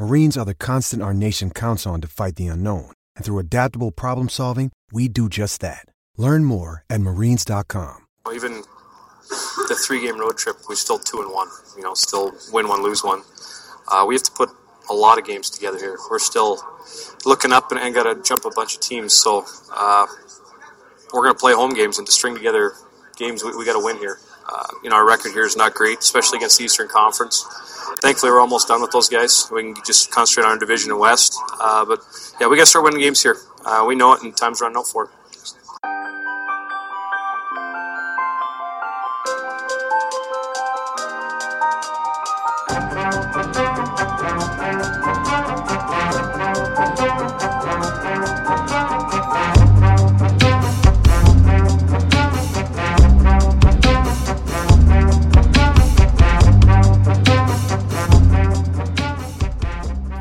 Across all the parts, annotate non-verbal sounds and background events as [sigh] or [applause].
Marines are the constant our nation counts on to fight the unknown. And through adaptable problem solving, we do just that. Learn more at marines.com. Even the three game road trip, we're still two and one. You know, still win one, lose one. Uh, we have to put a lot of games together here. We're still looking up and, and got to jump a bunch of teams. So uh, we're going to play home games and to string together games, we, we got to win here. Uh, you know, our record here is not great, especially against the Eastern Conference thankfully we're almost done with those guys. We can just concentrate on our division in West. Uh, but yeah, we got to start winning games here. Uh, we know it, and time's running out for it.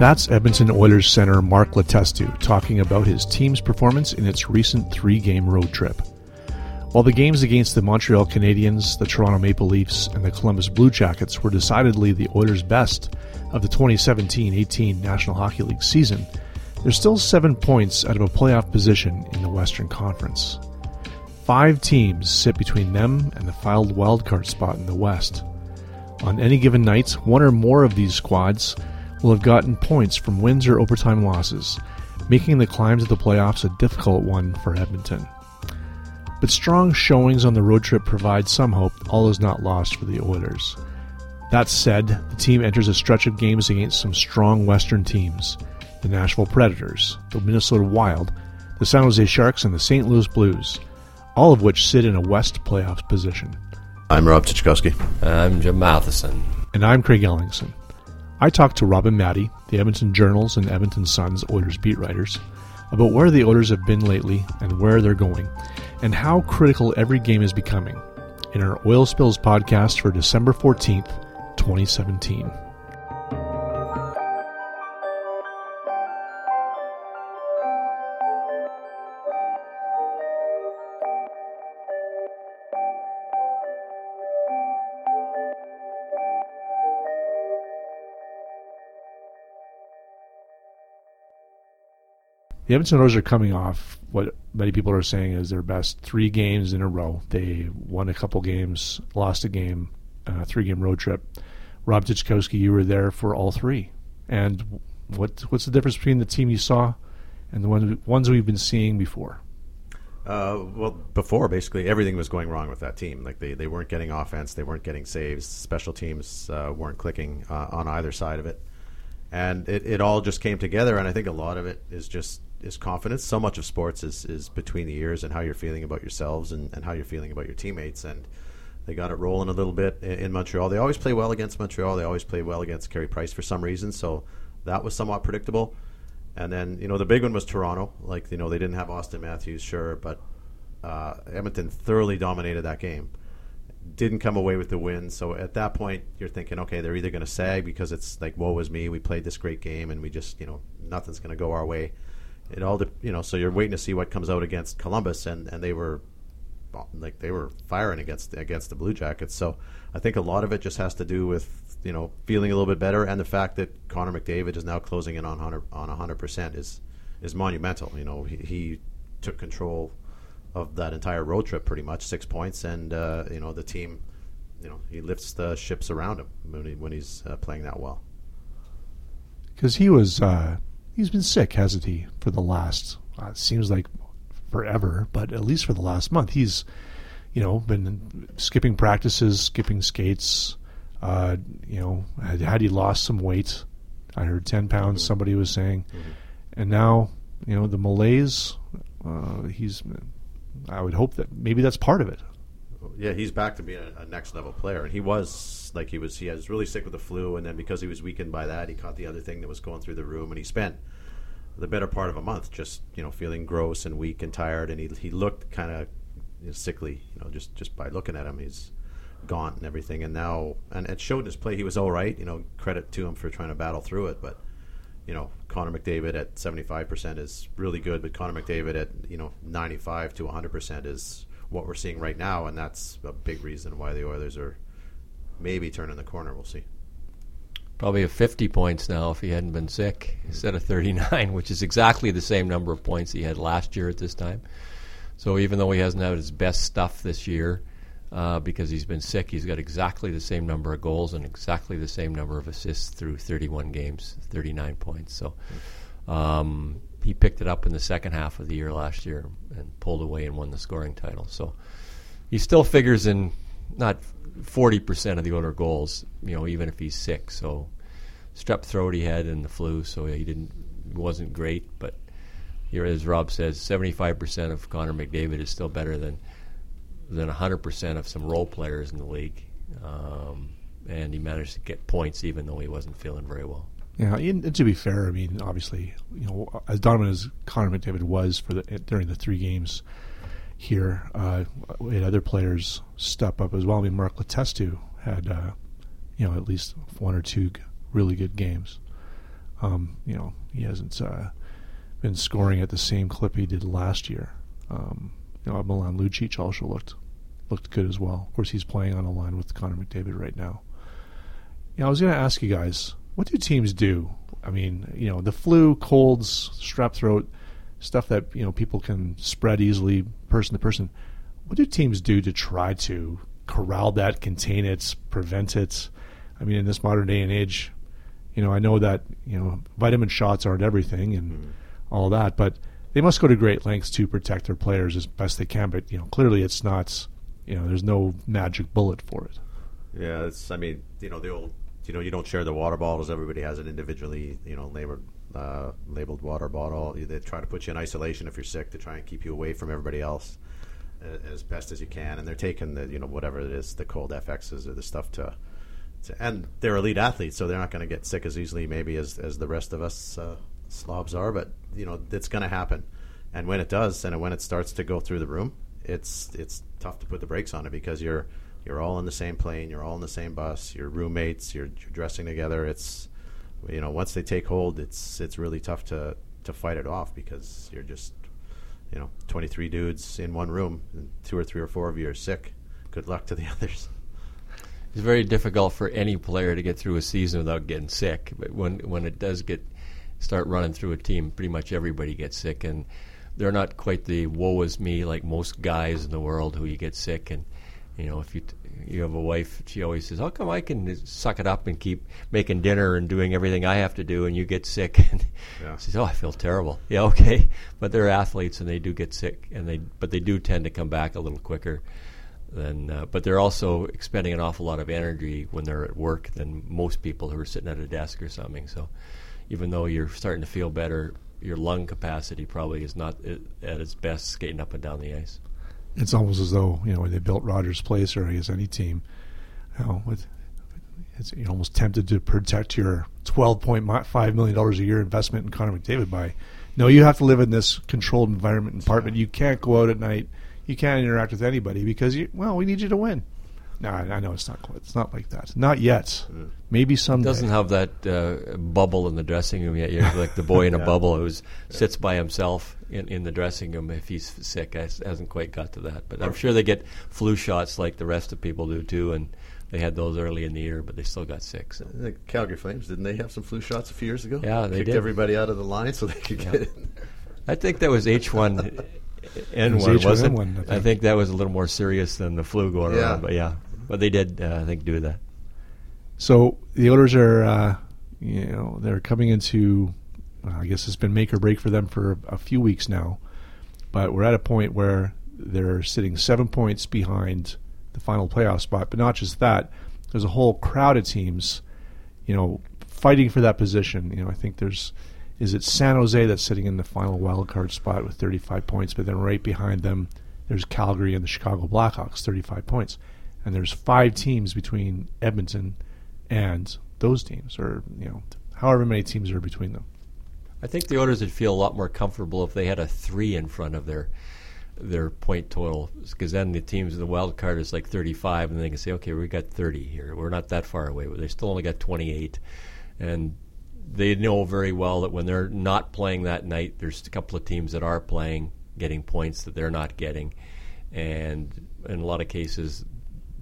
That's Edmonton Oilers center Mark Letestu talking about his team's performance in its recent three game road trip. While the games against the Montreal Canadiens, the Toronto Maple Leafs, and the Columbus Blue Jackets were decidedly the Oilers' best of the 2017 18 National Hockey League season, they're still seven points out of a playoff position in the Western Conference. Five teams sit between them and the filed wildcard spot in the West. On any given night, one or more of these squads will have gotten points from wins or overtime losses, making the climb to the playoffs a difficult one for Edmonton. But strong showings on the road trip provide some hope all is not lost for the Oilers. That said, the team enters a stretch of games against some strong Western teams the Nashville Predators, the Minnesota Wild, the San Jose Sharks, and the St. Louis Blues, all of which sit in a West playoffs position. I'm Rob Tychkowski. I'm Jim Matheson. And I'm Craig Ellingson. I talked to Robin Mattey, the Edmonton Journal's and Edmonton Sun's Oilers beat writers, about where the Oilers have been lately and where they're going, and how critical every game is becoming in our Oil Spills podcast for December 14th, 2017. The Edmonton Oilers are coming off what many people are saying is their best three games in a row. They won a couple games, lost a game, uh, three game road trip. Rob Tychkowski, you were there for all three. And what what's the difference between the team you saw and the one, ones we've been seeing before? Uh, well, before basically everything was going wrong with that team. Like they, they weren't getting offense, they weren't getting saves, special teams uh, weren't clicking uh, on either side of it, and it, it all just came together. And I think a lot of it is just is confidence. So much of sports is, is between the ears and how you're feeling about yourselves and, and how you're feeling about your teammates. And they got it rolling a little bit in, in, Montreal. They always play well against Montreal. They always play well against Carey Price for some reason. So that was somewhat predictable. And then you know the big one was Toronto. Like you know they didn't have Auston Matthews, sure, but uh, Edmonton thoroughly dominated that game. Didn't come away with the win. So at that point, you're thinking, okay, they're either going to sag because it's like, woe was me. We played this great game and we just, you know, nothing's going to go our way it all you know so you're waiting to see what comes out against Columbus and and they were like they were firing against against the Blue Jackets. So I think a lot of it just has to do with you know feeling a little bit better and the fact that Connor McDavid is now closing in on 100 on 100% is is monumental. You know he, he took control of that entire road trip pretty much six points and uh, you know the team you know he lifts the ships around him when, he, when he's uh, playing that well. Because he was uh, he's been sick, hasn't he? For the last uh, seems like forever, but at least for the last month, he's you know, been skipping practices, skipping skates. Uh, you know, had, had he lost some weight? I heard ten pounds. Somebody was saying, and now you know the malaise. Uh, he's. I would hope that maybe that's part of it. Yeah, he's back to being a, a next level player, and he was like he was. He was really sick with the flu, and then because he was weakened by that, he caught the other thing that was going through the room, and he spent the better part of a month just you know feeling gross and weak and tired, and he he looked kind of you know, sickly. You know, just just by looking at him, he's gaunt and everything. And now, and it showed in his play. He was all right. You know, credit to him for trying to battle through it, but you know, Connor McDavid at 75% is really good, but Connor McDavid at, you know, 95 to 100% is what we're seeing right now, and that's a big reason why the Oilers are maybe turning the corner. We'll see. Probably a 50 points now if he hadn't been sick instead of 39, which is exactly the same number of points he had last year at this time. So even though he hasn't had his best stuff this year, uh, because he's been sick. He's got exactly the same number of goals and exactly the same number of assists through 31 games, 39 points. So um, he picked it up in the second half of the year last year and pulled away and won the scoring title. So he still figures in not 40% of the Oiler goals, you know, even if he's sick. So strep throat he had and the flu, so he didn't wasn't great, but here as Rob says, 75% of Connor McDavid is still better than than 100% of some role players in the league. Um, and he managed to get points even though he wasn't feeling very well. Yeah, and to be fair, I mean, obviously, you know, as dominant as Connor McDavid was for the during the three games here, uh, we had other players step up as well. I mean, Mark Letestu had, uh, you know, at least one or two really good games. Um, you know, he hasn't uh, been scoring at the same clip he did last year. Um, you know, Milan Lucic also looked looked good as well. Of course, he's playing on a line with Connor McDavid right now. You know, I was going to ask you guys, what do teams do? I mean, you know, the flu, colds, strep throat, stuff that you know people can spread easily, person to person. What do teams do to try to corral that, contain it, prevent it? I mean, in this modern day and age, you know, I know that you know vitamin shots aren't everything and mm. all that, but they must go to great lengths to protect their players as best they can. But you know, clearly it's not. You know, there's no magic bullet for it. Yeah, it's. I mean, you know, the old. You know, you don't share the water bottles. Everybody has an individually, you know, labeled uh, labeled water bottle. They try to put you in isolation if you're sick to try and keep you away from everybody else as best as you can. And they're taking the, you know, whatever it is, the cold FXs or the stuff to, to and they're elite athletes, so they're not going to get sick as easily maybe as as the rest of us uh, slobs are. But you know, it's going to happen. And when it does, and when it starts to go through the room, it's it's tough to put the brakes on it because you're you're all in the same plane, you're all in the same bus, you're roommates, you're, you're dressing together. It's you know once they take hold, it's it's really tough to to fight it off because you're just you know 23 dudes in one room, and two or three or four of you are sick. Good luck to the [laughs] others. It's very difficult for any player to get through a season without getting sick. But when when it does get start running through a team, pretty much everybody gets sick, and they're not quite the woe is me like most guys in the world who you get sick and you know if you t- you have a wife she always says how come I can suck it up and keep making dinner and doing everything I have to do and you get sick [laughs] and yeah. she says oh I feel terrible [laughs] yeah okay but they're athletes and they do get sick and they but they do tend to come back a little quicker than uh, but they're also expending an awful lot of energy when they're at work than most people who are sitting at a desk or something so even though you're starting to feel better, your lung capacity probably is not at its best skating up and down the ice. It's almost as though you know when they built Rogers Place or I guess any team, you know, with it's you're almost tempted to protect your twelve point five million dollars a year investment in Connor McDavid by no, you have to live in this controlled environment apartment. You can't go out at night. You can't interact with anybody because you well, we need you to win. No, I know it's not quite. It's not like that. Not yet. Mm. Maybe someday. It doesn't have that uh, bubble in the dressing room yet. You're like the boy in a [laughs] bubble who sits by himself in, in the dressing room if he's sick. I, hasn't quite got to that, but I'm sure they get flu shots like the rest of people do too, and they had those early in the year, but they still got sick. So. The Calgary Flames didn't they have some flu shots a few years ago? Yeah, they Kicked did. everybody out of the line so they could yeah. get in. there. I think that was H one N one, wasn't? I think. I think that was a little more serious than the flu going yeah. around, but yeah, but they did, uh, I think, do that. So the Oilers are, uh, you know, they're coming into. Uh, I guess it's been make or break for them for a few weeks now, but we're at a point where they're sitting seven points behind the final playoff spot. But not just that, there's a whole crowd of teams, you know, fighting for that position. You know, I think there's is it San Jose that's sitting in the final wild card spot with 35 points, but then right behind them there's Calgary and the Chicago Blackhawks, 35 points, and there's five teams between Edmonton and those teams, or you know, however many teams are between them. I think the Oilers would feel a lot more comfortable if they had a three in front of their their point total, because then the teams in the wild card is like 35, and they can say, okay, we got 30 here. We're not that far away. They still only got 28, and they know very well that when they're not playing that night, there's a couple of teams that are playing, getting points that they're not getting, and in a lot of cases,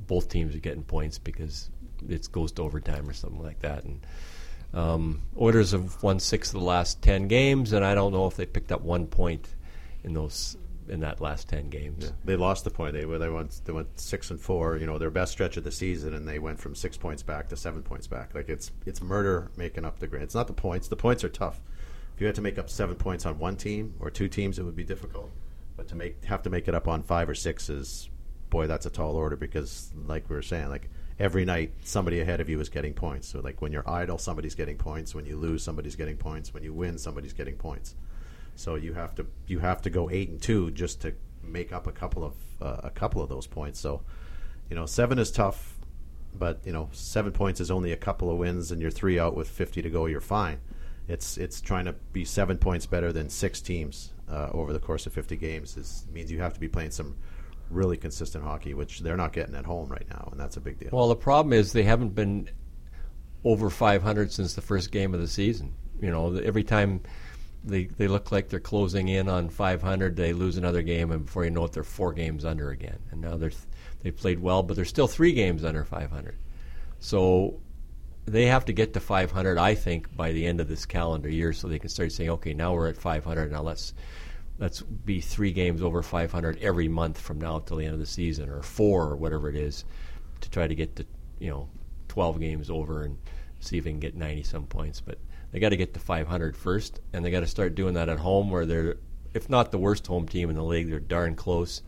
both teams are getting points because it goes to overtime or something like that. And um, have won six of the last ten games, and I don't know if they picked up one point in those in that last ten games. Yeah. They lost the point. They they went they went six and four. You know their best stretch of the season, and they went from six points back to seven points back. Like it's it's murder making up the grade. It's not the points. The points are tough. If you had to make up seven points on one team or two teams, it would be difficult. But to make have to make it up on five or six is, boy, that's a tall order because, like we were saying, like every night somebody ahead of you is getting points. So like when you're idle, somebody's getting points. When you lose, somebody's getting points. When you win, somebody's getting points. So you have to you have to go eight and two just to make up a couple of uh, a couple of those points. So you know seven is tough, but you know seven points is only a couple of wins, and you're three out with fifty to go. You're fine. It's it's trying to be seven points better than six teams uh, over the course of 50 games. Is means you have to be playing some really consistent hockey, which they're not getting at home right now, and that's a big deal. Well, the problem is they haven't been over 500 since the first game of the season. You know, every time they they look like they're closing in on 500, they lose another game, and before you know it, they're four games under again. And now they're they played well, but they're still three games under 500. So they have to get to 500, I think, by the end of this calendar year, so they can start saying, okay, now we're at 500. Now let's let's be three games over 500 every month from now till the end of the season, or four, or whatever it is, to try to get to you know 12 games over and see if they can get 90 some points. But they got to get to 500 first, and they got to start doing that at home, where they're, if not the worst home team in the league, they're darn close.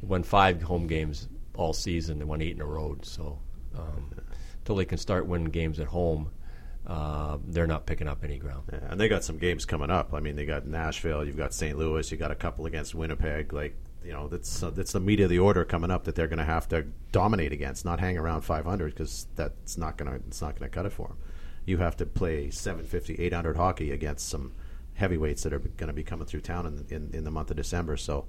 They won five home games all season. They won eight in a row. So um, until they can start winning games at home uh, they're not picking up any ground. Yeah, and they got some games coming up. I mean, they got Nashville, you've got St. Louis, you got a couple against Winnipeg. Like you know, that's uh, that's the meat of the order coming up that they're going to have to dominate against, not hang around 500 because that's not going to it's not going to cut it for them. You have to play 750, 800 hockey against some heavyweights that are going to be coming through town in, in, in the month of December. So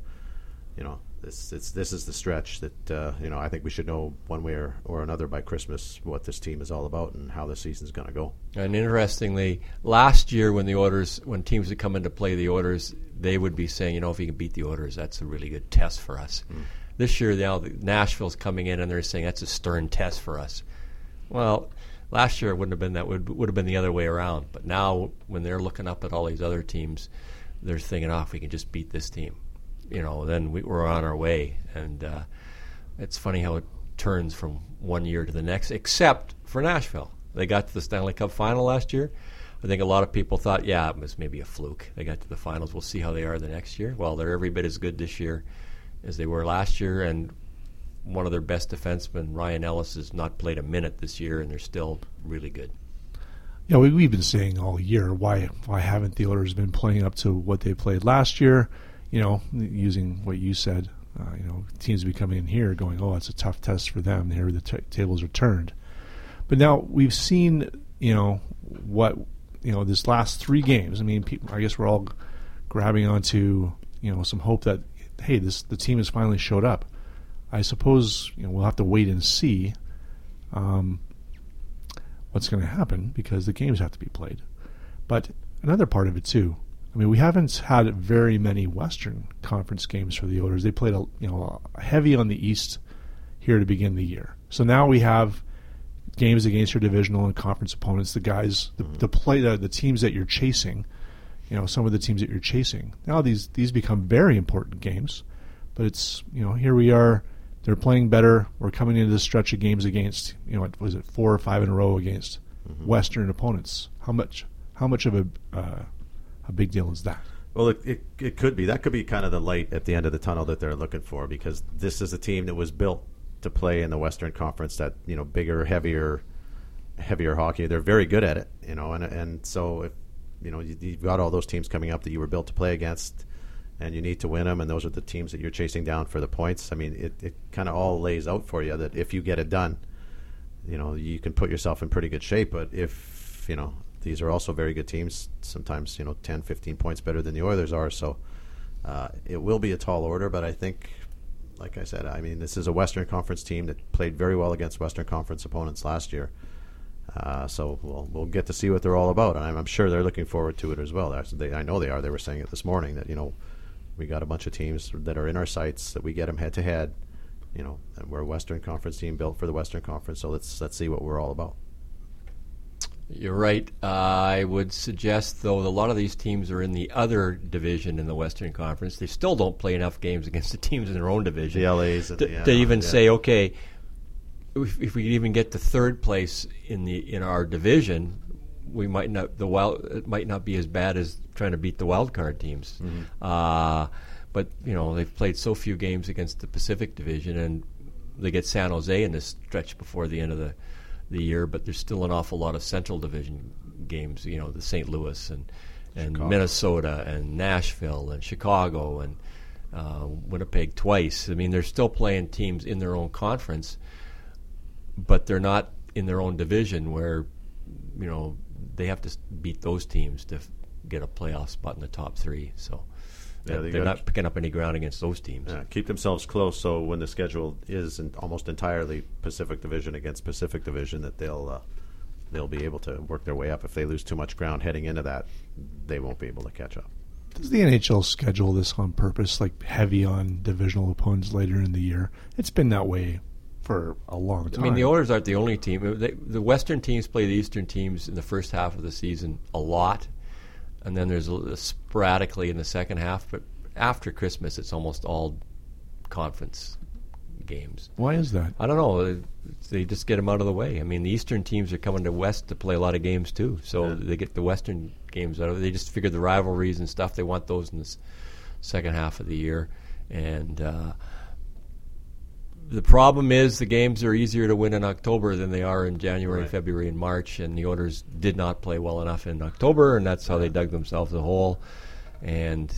you know, this it's, this is the stretch that uh, you know I think we should know one way or, or another by Christmas what this team is all about and how the season's going to go. And interestingly, last year when the Oilers when teams would come in to play the Oilers, they would be saying, you know, if you can beat the Oilers, that's a really good test for us. Mm. This year, now Nashville's coming in and they're saying that's a stern test for us. Well, last year it wouldn't have been that would would have been the other way around. But now when they're looking up at all these other teams, they're thinking, oh, if we can just beat this team you know, then we were on our way. And uh, it's funny how it turns from one year to the next, except for Nashville. They got to the Stanley Cup final last year. I think a lot of people thought, yeah, it was maybe a fluke. They got to the finals. We'll see how they are the next year. Well, they're every bit as good this year as they were last year, and one of their best defensemen, Ryan Ellis, has not played a minute this year, and they're still really good. Yeah, we, we've been saying all year why why haven't the Oilers been playing up to what they played last year? You know, using what you said, uh, you know, teams be coming in here going, oh, it's a tough test for them. Here the t- tables are turned. But now we've seen, you know, what, you know, this last three games. I mean, people, I guess we're all grabbing onto, you know, some hope that, hey, this the team has finally showed up. I suppose you know we'll have to wait and see um, what's going to happen because the games have to be played. But another part of it too I mean, we haven't had very many Western Conference games for the Oilers. They played a you know heavy on the East here to begin the year. So now we have games against your divisional and conference opponents. The guys, the, the play, the, the teams that you're chasing. You know, some of the teams that you're chasing. Now these these become very important games, but it's you know here we are. They're playing better. We're coming into this stretch of games against you know what was it four or five in a row against mm-hmm. Western opponents. How much how much of a uh, how big deal is that? Well, it, it, it could be. That could be kind of the light at the end of the tunnel that they're looking for because this is a team that was built to play in the Western Conference. That you know, bigger, heavier, heavier hockey. They're very good at it. You know, and and so if you know you, you've got all those teams coming up that you were built to play against, and you need to win them, and those are the teams that you're chasing down for the points. I mean, it, it kind of all lays out for you that if you get it done, you know, you can put yourself in pretty good shape. But if you know these are also very good teams. Sometimes, you know, 10, 15 points better than the Oilers are. So uh, it will be a tall order, but I think, like I said, I mean, this is a Western Conference team that played very well against Western Conference opponents last year. Uh, so we'll we'll get to see what they're all about, and I'm, I'm sure they're looking forward to it as well. They, I know they are. They were saying it this morning that you know we got a bunch of teams that are in our sights that we get them head to head. You know, and we're a Western Conference team built for the Western Conference, so let's let's see what we're all about. You're right. Uh, I would suggest, though, a lot of these teams are in the other division in the Western Conference. They still don't play enough games [laughs] against the teams in their own division. The LAs to, yeah, to even yeah. say, okay, if, if we could even get to third place in the in our division, we might not the wild it might not be as bad as trying to beat the wild card teams. Mm-hmm. Uh, but you know they've played so few games against the Pacific Division, and they get San Jose in this stretch before the end of the the year, but there's still an awful lot of Central Division games. You know, the St. Louis and and Chicago. Minnesota and Nashville and Chicago and uh, Winnipeg twice. I mean, they're still playing teams in their own conference, but they're not in their own division where you know they have to beat those teams to f- get a playoff spot in the top three. So. Yeah, they they're not picking up any ground against those teams. Yeah, keep themselves close so when the schedule is in almost entirely Pacific Division against Pacific Division, that they'll uh, they'll be able to work their way up. If they lose too much ground heading into that, they won't be able to catch up. Does the NHL schedule this on purpose, like heavy on divisional opponents later in the year? It's been that way for a long time. I mean, the Oilers aren't the only team. They, the Western teams play the Eastern teams in the first half of the season a lot, and then there's a, sporadically in the second half. But after Christmas, it's almost all conference games. Why is that? I don't know. They, they just get them out of the way. I mean, the Eastern teams are coming to West to play a lot of games too, so Yeah. they get the Western games out of it. They just figure the rivalries and stuff. They want those in the second half of the year, and uh, the problem is the games are easier to win in October than they are in January, Right. February, and March. And the Oilers did not play well enough in October, and that's how they dug themselves a hole. And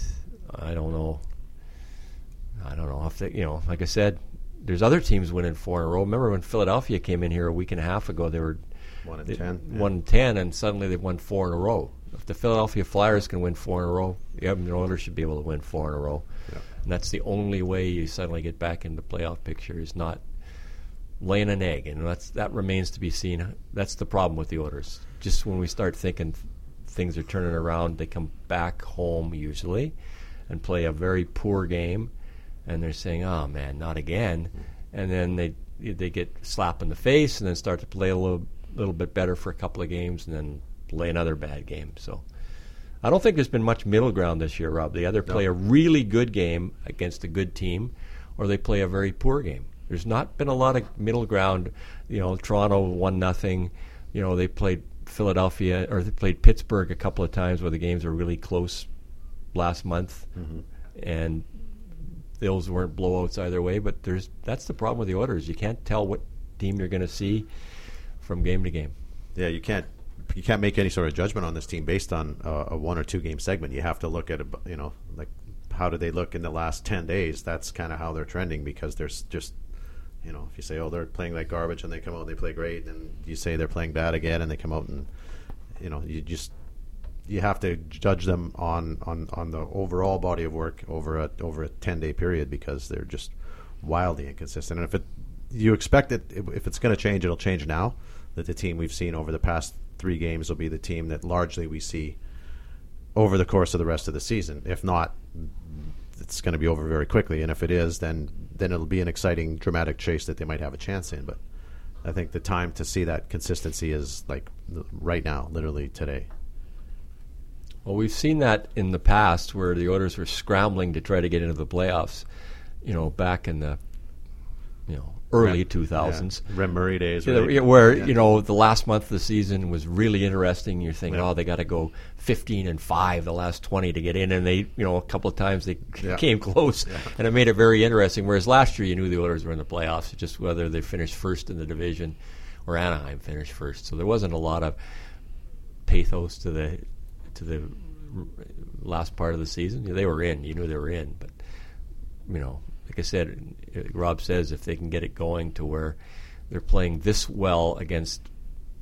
I don't know. I don't know if they, you know, like I said, there's other teams winning four in a row. Remember when Philadelphia came in here a week and a half ago? They were One and they- ten. yeah. one and ten, and suddenly they've won four in a row. If the Philadelphia Flyers can win four in a row, the Edmonton Oilers should be able to win four in a row. And that's the only way you suddenly get back in the playoff picture is not laying an egg, and that's that remains to be seen. That's the problem with the Oilers. Just when we start thinking things are turning around, they come back home usually and play a very poor game, and they're saying, "Oh man, not again," and then they they get slapped in the face, and then start to play a little little bit better for a couple of games, and then play another bad game. So. I don't think there's been much middle ground this year, Rob. They either play a really good game against a good team, or they play a very poor game. There's not been a lot of middle ground. You know, Toronto won nothing. You know, they played Philadelphia or they played Pittsburgh a couple of times where the games were really close last month, mm-hmm. and those weren't blowouts either way. But there's that's the problem with the Oilers. You can't tell what team you're going to see from game to game. Yeah, you can't you can't make any sort of judgment on this team based on uh, a one or two game segment. You have to look at a, you know like how do they look in the last ten days? That's kind of how they're trending because there's just you know if you say oh they're playing like garbage and they come out and they play great and you say they're playing bad again and they come out and you know you just you have to judge them on, on, on the overall body of work over a over a ten day period because they're just wildly inconsistent. And if it you expect it if it's going to change, it'll change now. That the team we've seen over the past three games will be the team that largely we see over the course of the rest of the season. If not, it's going to be over very quickly. And if it is, then then it'll be an exciting, dramatic chase that they might have a chance in. But I think the time to see that consistency is like right now, literally today. Well, we've seen that in the past where the Oilers were scrambling to try to get into the playoffs. You know, back in the you know early 2000s. Rem Murray days. Yeah, where yeah. you know the last month of the season was really interesting. You're thinking, Yeah. oh, they got to go 15 and five the last 20 to get in, and they, you know, a couple of times they [laughs] Yeah. came close, and it made it very interesting. Whereas last year, you knew the Oilers were in the playoffs, just whether they finished first in the division or Anaheim finished first. So there wasn't a lot of pathos to the to the r- last part of the season. They were in, you knew they were in, but you know, like I said, Rob says if they can get it going to where they're playing this well against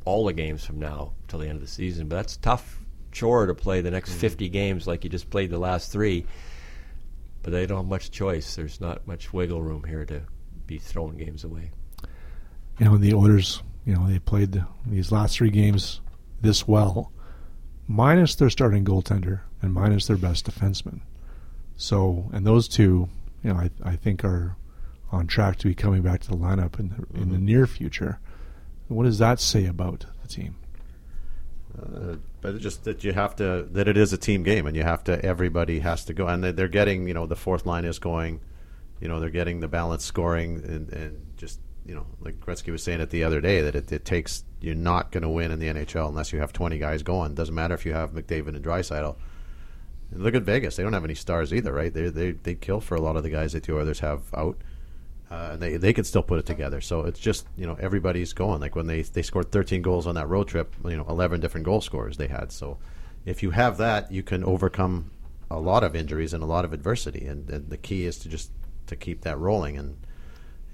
all the games from now till the end of the season, but that's a tough chore to play the next mm-hmm. 50 games like you just played the last three. But they don't have much choice. There's not much wiggle room here to be throwing games away. you know, the Oilers, you know, they played the, these last three games this well, minus their starting goaltender and minus their best defenseman. So, and those two, you know, I, I think are on track to be coming back to the lineup in the, in the near future. What does that say about the team? Uh, but just that you have to that it is a team game and you have to everybody has to go. And they- they're getting you know the fourth line is going you know they're getting the balanced scoring and, and just you know like Gretzky was saying it the other day that it, it takes you're not going to win in the NHL unless you have 20 guys going. Doesn't matter if you have McDavid and Draisaitl look at Vegas they don't have any stars either right? They they they kill for a lot of the guys that the Oilers have out uh, they they can still put it together. So it's just you know everybody's going. Like when they they scored 13 goals on that road trip, you know 11 different goal scorers they had. So if you have that, you can overcome a lot of injuries and a lot of adversity. And, and the key is to just to keep that rolling. And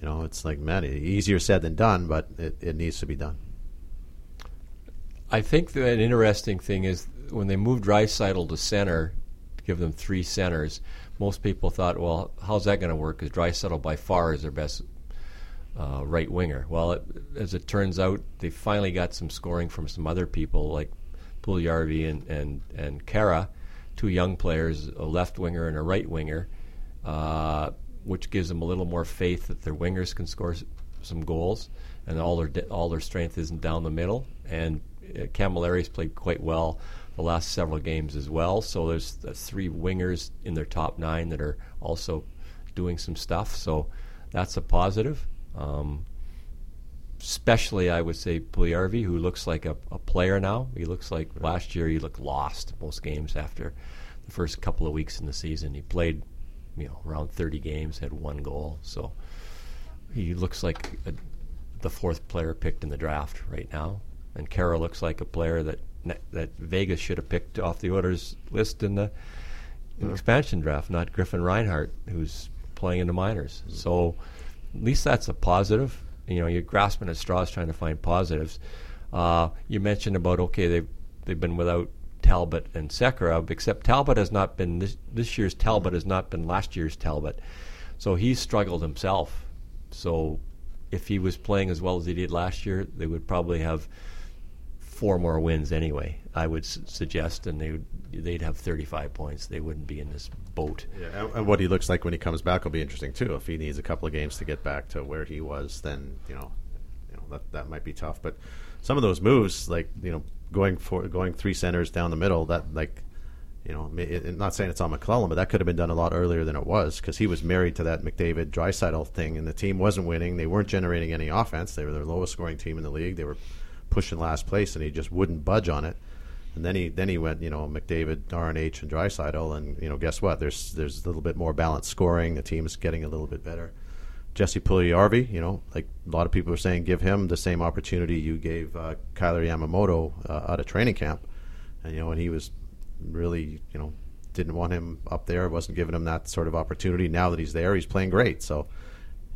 you know it's like man, easier said than done, but it, it needs to be done. I think that an interesting thing is when they moved Draisaitl to center, give them three centers, most people thought, well, how's that going to work? Because Draisaitl by far is their best uh, right winger. Well, it, as it turns out, they finally got some scoring from some other people like Puljujärvi and and and Kara, two young players, a left winger and a right winger, uh, which gives them a little more faith that their wingers can score s- some goals, and all their di- all their strength isn't down the middle. And uh, Cammalleri's played quite well the last several games as well. So there's the three wingers in their top nine that are also doing some stuff. So that's a positive. Um, especially, I would say Puljujärvi, who looks like a, a player now. He looks like last year he looked lost most games after the first couple of weeks in the season. He played, you know, around 30 games, had one goal. So he looks like a, the fourth player picked in the draft right now. And Kara looks like a player that that Vegas should have picked off the Oilers list in the, in the expansion draft, not Griffin Reinhart, who's playing in the minors. So at least that's a positive. You know, you're grasping at straws trying to find positives. Uh, you mentioned about okay, they've they've been without Talbot and Sekharov, except Talbot has not been this this year's Talbot has not been last year's Talbot, so he's struggled himself. So if he was playing as well as he did last year, they would probably have four more wins anyway. I would suggest, and they would they'd have 35 points. They wouldn't be in this boat. Yeah, and, and what he looks like when he comes back will be interesting too. If he needs a couple of games to get back to where he was, then you know, you know that that might be tough. But some of those moves, like you know, going for going three centers down the middle, that like. You know, it, not saying it's on McLellan, but that could have been done a lot earlier than it was because he was married to that McDavid Draisaitl thing, and the team wasn't winning. They weren't generating any offense. They were the lowest scoring team in the league. They were pushing last place, and he just wouldn't budge on it. And then he then he went, you know, McDavid, RNH, and Draisaitl, and you know, guess what? There's there's a little bit more balanced scoring. The team's getting a little bit better. Jesse Puljujärvi, you know, like a lot of people are saying, give him the same opportunity you gave uh, Kailer Yamamoto uh, out of training camp, and you know, and he was really, you know, didn't want him up there, wasn't giving him that sort of opportunity. Now that he's there, he's playing great. So,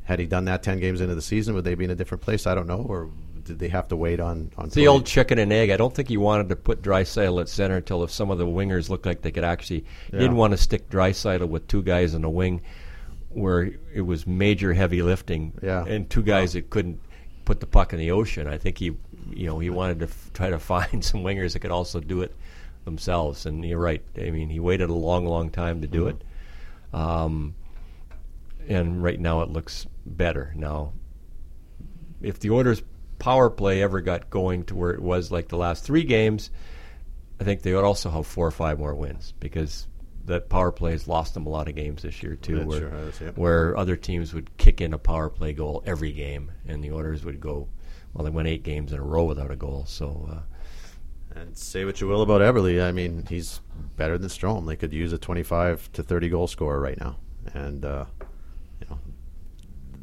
had he done that ten games into the season, would they be in a different place? I don't know, or did they have to wait on on the old chicken and egg. I don't think he wanted to put Draisaitl at center until if some of the wingers looked like they could actually. Yeah. didn't want to stick Draisaitl with two guys in the wing where it was major heavy lifting Yeah. and two guys that couldn't put the puck in the ocean. I think he, you know, he wanted to f- try to [laughs] find some wingers that could also do it themselves. And you're right. I mean, he waited a long, long time to do it. Um, and right now it looks better. Now, if the Oilers' power play ever got going to where it was like the last three games, I think they would also have four or five more wins because that power play has lost them a lot of games this year too, where, sure where other teams would kick in a power play goal every game, and the Oilers would go. Well, they went eight games in a row without a goal. So uh, And say what you will about Eberle, I mean he's better than Strome. They could use a 25 to 30 goal scorer right now, and uh, you know,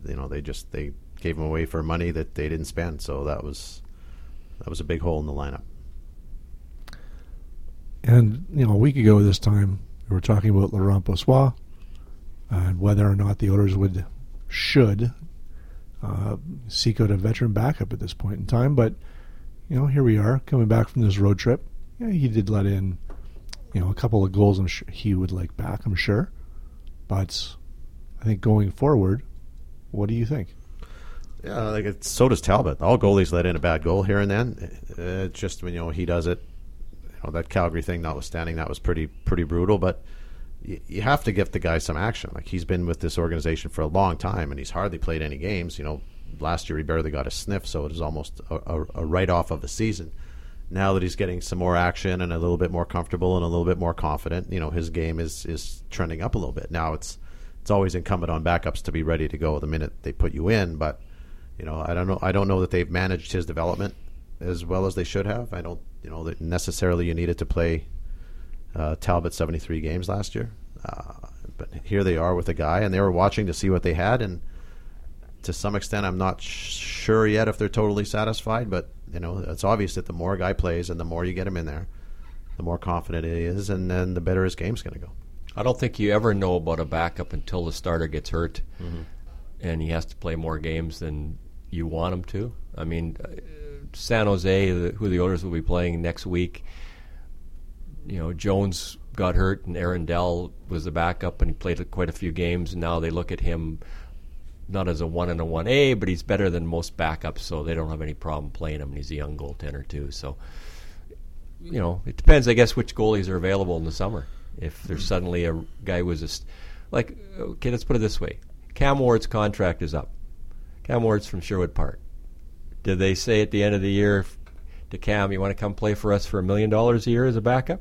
you know they just they gave him away for money that they didn't spend. So that was that was a big hole in the lineup. And you know, a week ago this time, we were talking about Laurent Brossoit and whether or not the owners would should uh, seek out a veteran backup at this point in time. But you know, here we are coming back from this road trip. Yeah, he did let in you know a couple of goals. I'm sure he would like back. I'm sure, but I think going forward, what do you think? Yeah, like it's, so does Talbot. All goalies let in a bad goal here and then. Uh, It's just when you know he does it. You know that Calgary thing, notwithstanding, that was pretty pretty brutal. But you, you have to give the guy some action. Like he's been with this organization for a long time, and he's hardly played any games. You know, last year he barely got a sniff, so it was almost a, a, a write off of the season. Now that he's getting some more action and a little bit more comfortable and a little bit more confident, you know his game is is trending up a little bit. Now it's it's always incumbent on backups to be ready to go the minute they put you in, but you know, I don't know. I don't know that they've managed his development as well as they should have. I don't, you know, that necessarily you needed to play uh, Talbot seventy three games last year, uh, but here they are with a guy, and they were watching to see what they had, and to some extent, I'm not sh- sure yet if they're totally satisfied. But you know, it's obvious that the more a guy plays and the more you get him in there, the more confident he is, and then the better his game's going to go. I don't think you ever know about a backup until the starter gets hurt, and he has to play more games than you want him to. I mean, uh, San Jose, the, who the Oilers will be playing next week, you know, Jones got hurt, and Aaron Dell was the backup, and he played quite a few games. And now they look at him not as a one and a one A, but he's better than most backups, so they don't have any problem playing him. And he's a young goaltender too, so you know, it depends, I guess, which goalies are available in the summer. If there's suddenly a guy who was just like, okay, let's put it this way: Cam Ward's contract is up. Cam Ward's from Sherwood Park. Did they say at the end of the year to Cam, "You want to come play for us for a million dollars a year as a backup?"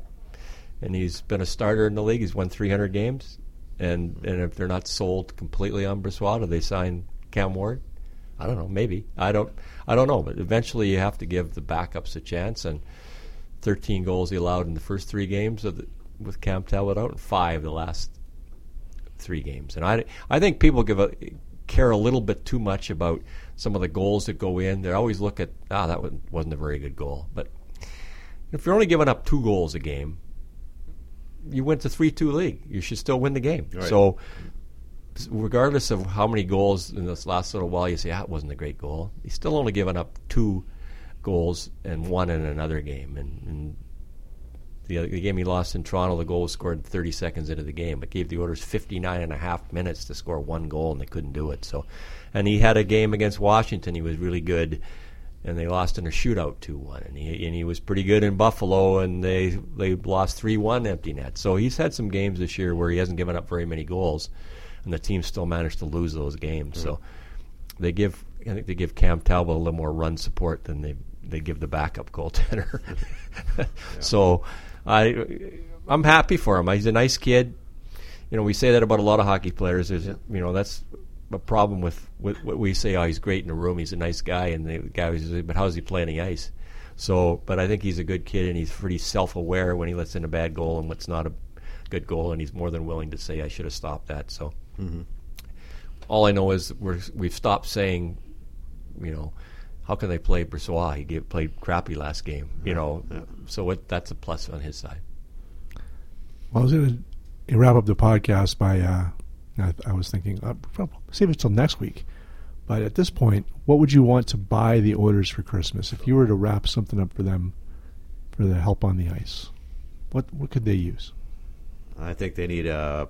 And he's been a starter in the league. He's won 300 games. And and if they're not sold completely on Brossoit, do they sign Cam Ward? I don't know. Maybe I don't. I don't know. But eventually, you have to give the backups a chance. And 13 goals he allowed in the first three games of the, with Cam Talbot out, and five the last three games. And I, I think people give a, care a little bit too much about some of the goals that go in. They always look at ah that wasn't a very good goal. But if you're only giving up two goals a game, you went to three two league. You should still win the game. Right. So regardless of how many goals in this last little while you say ah, it wasn't a great goal, he's still only given up two goals and one in another game. And, and the, the game he lost in Toronto, the goal was scored 30 seconds into the game. It gave the Oilers 59 and a half minutes to score one goal, and they couldn't do it. So, and he had a game against Washington. He was really good, and they lost in a shootout 2-1. And he and he was pretty good in Buffalo, and they they lost 3-1 empty net. So he's had some games this year where he hasn't given up very many goals, and the team still managed to lose those games. So they give I think they give Cam Talbot a little more run support than they they give the backup goaltender. [laughs] So I I'm happy for him. He's a nice kid. You know, we say that about a lot of hockey players. There's you know that's a problem with, with what we say. Oh, he's great in the room. He's a nice guy, and the guy was, but how's he play on the ice? So, but I think he's a good kid, and he's pretty self-aware when he lets in a bad goal and what's not a good goal, and he's more than willing to say, "I should have stopped that." So, mm-hmm. all I know is we're we've stopped saying, you know, how can they play Brossoit? He gave, played crappy last game, you know. So it, that's a plus on his side. Well, I was going to wrap up the podcast by, uh, I, I was thinking, uh, well, save it till next week. But at this point, what would you want to buy the Oilers for Christmas if you were to wrap something up for them for the help on the ice? What what could they use? I think they need a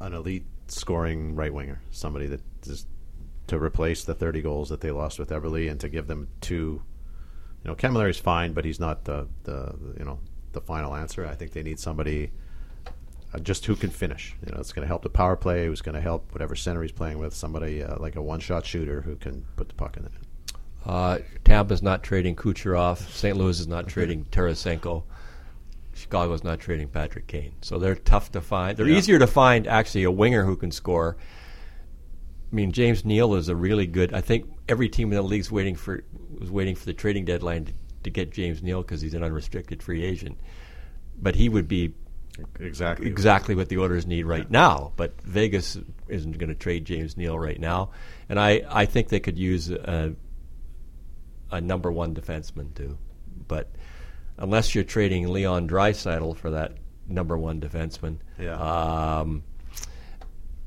an elite scoring right winger, somebody that just to replace the 30 goals that they lost with Eberle and to give them two. You know, Cammalleri's fine, but he's not the the you know the final answer. I think they need somebody uh, just who can finish. You know, it's going to help the power play. Who's going to help whatever center he's playing with. Somebody uh, like a one shot shooter who can put the puck in the net. Uh, Tampa's not trading Kucherov. St. Louis is not [laughs] trading Tarasenko. Chicago's not trading Patrick Kane. So they're tough to find. They're Yeah. easier to find actually a winger who can score. I mean, James Neal is a really good. I think every team in the league's waiting for was waiting for the trading deadline to, to get James Neal because he's an unrestricted free agent. But he would be Exactly. exactly what the Oilers need right now. But Vegas isn't going to trade James Neal right now, and I, I think they could use a, a number one defenseman too. But unless you're trading Leon Draisaitl for that number one defenseman, Yeah. um,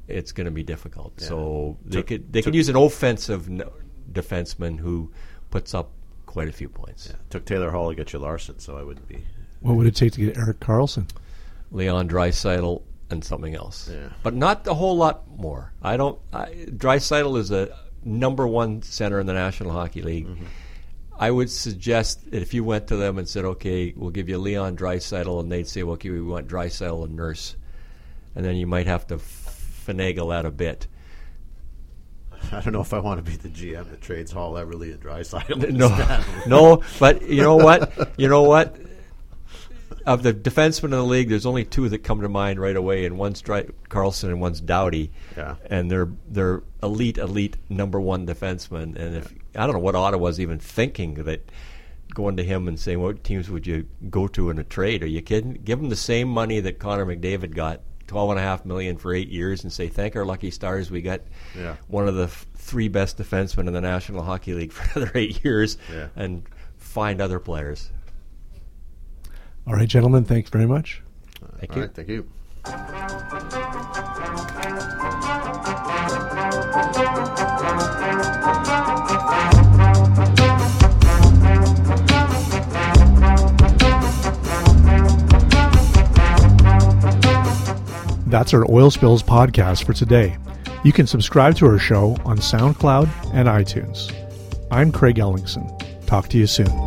it's going to be difficult. So they Took- could they could use an offensive n- defenseman who puts up quite a few points. Took Taylor Hall to get you Larsson, so I wouldn't be. What would it take to get Erik Karlsson? Leon Draisaitl and something else. Yeah. But not a whole lot more. I don't. I, Draisaitl is a number one center in the National Hockey League. Mm-hmm. I would suggest that if you went to them and said, "Okay, we'll give you Leon Draisaitl," and they'd say, well, "Okay, we want Draisaitl and Nurse," and then you might have to finagle that a bit. [laughs] I don't know if I want to be the GM that trades Hall, Eberle, and Draisaitl. No, [laughs] no, but you know what? You know what? Of the defensemen in the league, there's only two that come to mind right away, and one's Dry- Karlsson and one's Doughty. Yeah. And they're they're elite, elite number one defensemen. And if I don't know what Ottawa's even thinking that going to him and saying, "What teams would you go to in a trade?" Are you kidding? Give him the same money that Connor McDavid got. Twelve and a half million for eight years, and say thank our lucky stars we got Yeah. one of the f- three best defensemen in the National Hockey League [laughs] for another eight years, Yeah. and find other players. All right, gentlemen, thanks very much. Thank All you. right, thank you. That's our Oil Spills podcast for today. You can subscribe to our show on SoundCloud and iTunes. I'm Craig Ellingson. Talk to you soon.